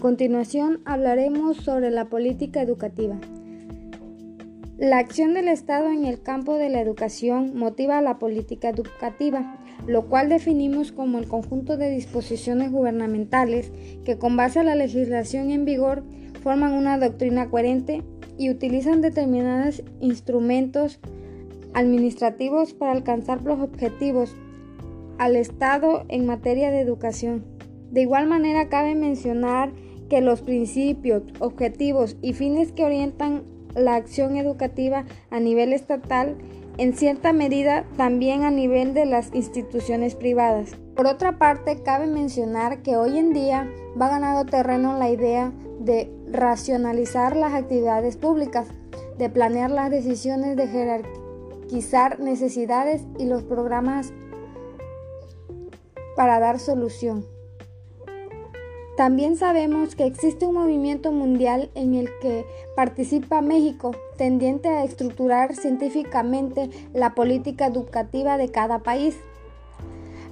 continuación hablaremos sobre la política educativa. La acción del Estado en el campo de la educación motiva la política educativa, lo cual definimos como el conjunto de disposiciones gubernamentales que con base a la legislación en vigor forman una doctrina coherente y utilizan determinados instrumentos administrativos para alcanzar los objetivos al Estado en materia de educación. De igual manera, cabe mencionar que los principios, objetivos y fines que orientan la acción educativa a nivel estatal, en cierta medida también a nivel de las instituciones privadas. Por otra parte, cabe mencionar que hoy en día va ganando terreno la idea de racionalizar las actividades públicas, de planear las decisiones, de jerarquizar necesidades y los programas para dar solución. También sabemos que existe un movimiento mundial en el que participa México, tendiente a estructurar científicamente la política educativa de cada país,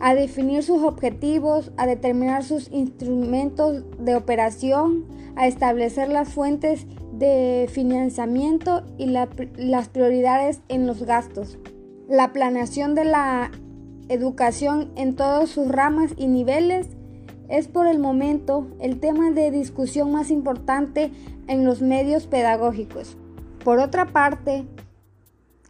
a definir sus objetivos, a determinar sus instrumentos de operación, a establecer las fuentes de financiamiento y las prioridades en los gastos. La planeación de la educación en todas sus ramas y niveles es por el momento el tema de discusión más importante en los medios pedagógicos. Por otra parte,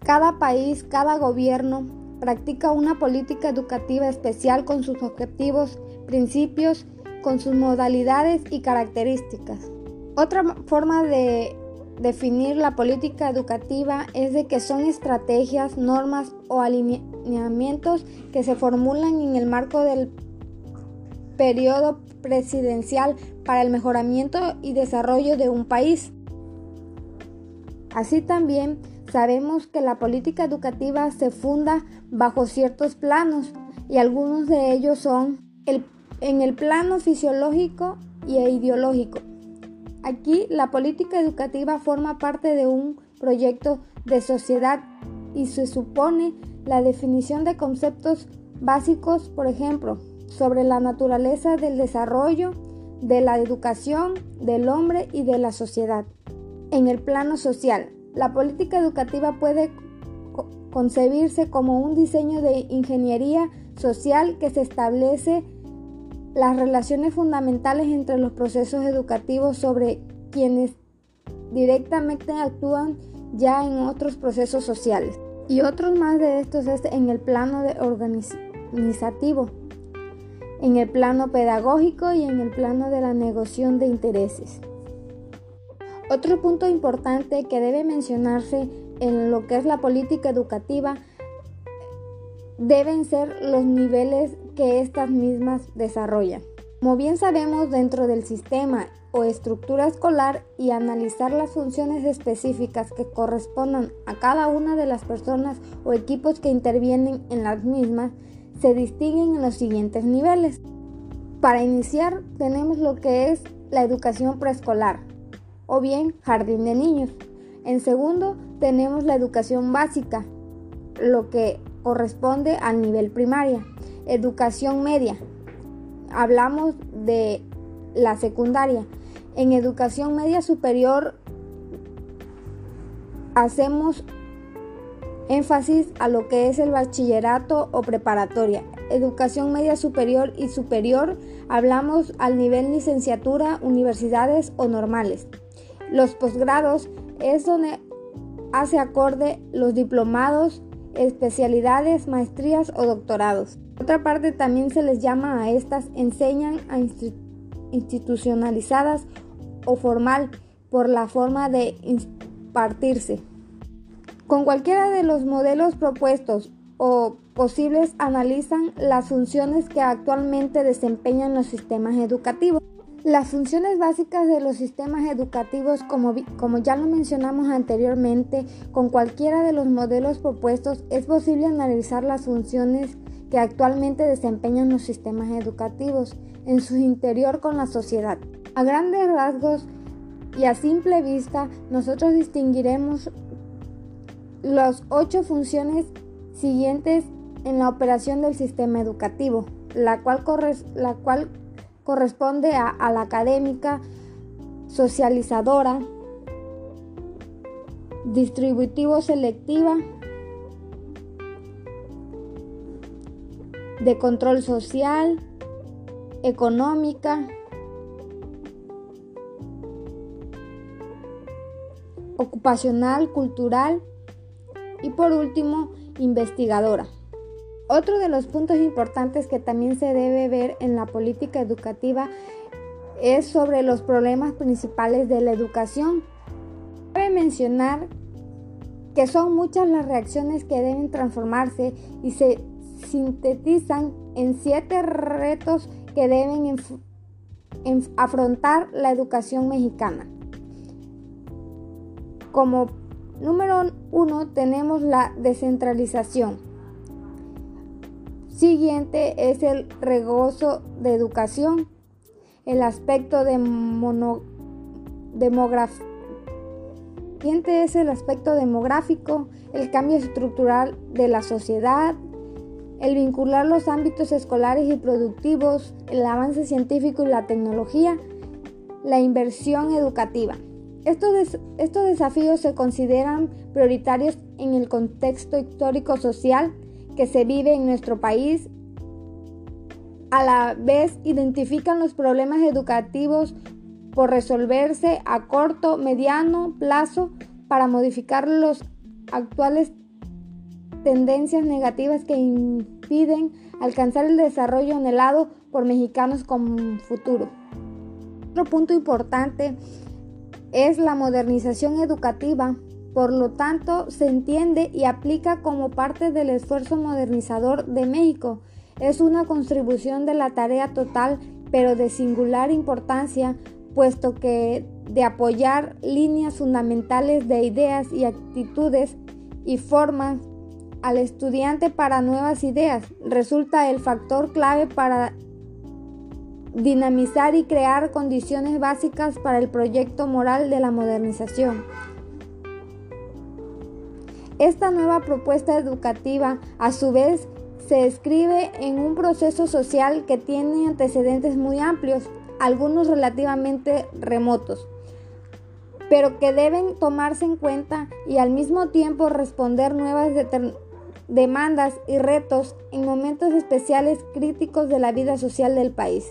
cada país, cada gobierno practica una política educativa especial con sus objetivos, principios, con sus modalidades y características. Otra forma de definir la política educativa es de que son estrategias, normas o alineamientos que se formulan en el marco del periodo presidencial para el mejoramiento y desarrollo de un país. Así también sabemos que la política educativa se funda bajo ciertos planos y algunos de ellos son el, en el plano fisiológico y ideológico. Aquí la política educativa forma parte de un proyecto de sociedad y se supone la definición de conceptos básicos, por ejemplo, sobre la naturaleza del desarrollo, de la educación, del hombre y de la sociedad. En el plano social, la política educativa puede concebirse como un diseño de ingeniería social que se establece las relaciones fundamentales entre los procesos educativos sobre quienes directamente actúan ya en otros procesos sociales. Y otros más de estos es en el plano de organizativo, en el plano pedagógico y en el plano de la negociación de intereses. Otro punto importante que debe mencionarse en lo que es la política educativa deben ser los niveles que estas mismas desarrollan. Como bien sabemos, dentro del sistema o estructura escolar y analizar las funciones específicas que correspondan a cada una de las personas o equipos que intervienen en las mismas, se distinguen en los siguientes niveles. Para iniciar tenemos lo que es la educación preescolar o bien jardín de niños. En segundo tenemos la educación básica, lo que corresponde al nivel primaria. Educación media. Hablamos de la secundaria. En educación media superior hacemos énfasis a lo que es el bachillerato o preparatoria. Educación media superior y superior hablamos al nivel licenciatura, universidades o normales. Los posgrados es donde hace acorde los diplomados, especialidades, maestrías o doctorados. otra parte también se les llama a estas enseñan a institucionalizadas o formal por la forma de impartirse. Con cualquiera de los modelos propuestos o posibles analizan las funciones que actualmente desempeñan los sistemas educativos. Las funciones básicas de los sistemas educativos, como, como, ya lo mencionamos anteriormente, con cualquiera de los modelos propuestos es posible analizar las funciones que actualmente desempeñan los sistemas educativos en su interior con la sociedad. A grandes rasgos y a simple vista, nosotros distinguiremos las ocho funciones siguientes en la operación del sistema educativo, la cual, la cual corresponde a, a la académica, socializadora, distributivo selectiva, de control social, económica, ocupacional, cultural y por último, investigadora. Otro de los puntos importantes que también se debe ver en la política educativa es sobre los problemas principales de la educación. Cabe mencionar que son muchas las reacciones que deben transformarse y se sintetizan en siete retos que deben afrontar la educación mexicana. Como número uno tenemos la descentralización. Siguiente es el regozo de educación, el aspecto de demografía. Siguiente es el aspecto demográfico, el cambio estructural de la sociedad, el vincular los ámbitos escolares y productivos, el avance científico y la tecnología, la inversión educativa. Estos, estos desafíos se consideran prioritarios en el contexto histórico-social que se vive en nuestro país. A la vez identifican los problemas educativos por resolverse a corto, mediano plazo para modificar los actuales tendencias negativas que impiden alcanzar el desarrollo anhelado por mexicanos con futuro. Otro punto importante es la modernización educativa, por lo tanto se entiende y aplica como parte del esfuerzo modernizador de México. Es una contribución de la tarea total, pero de singular importancia, puesto que de apoyar líneas fundamentales de ideas y actitudes y formas al estudiante para nuevas ideas resulta el factor clave para dinamizar y crear condiciones básicas para el proyecto moral de la modernización. Esta nueva propuesta educativa, a su vez, se escribe en un proceso social que tiene antecedentes muy amplios, algunos relativamente remotos, pero que deben tomarse en cuenta y al mismo tiempo responder nuevas demandas y retos en momentos especiales críticos de la vida social del país.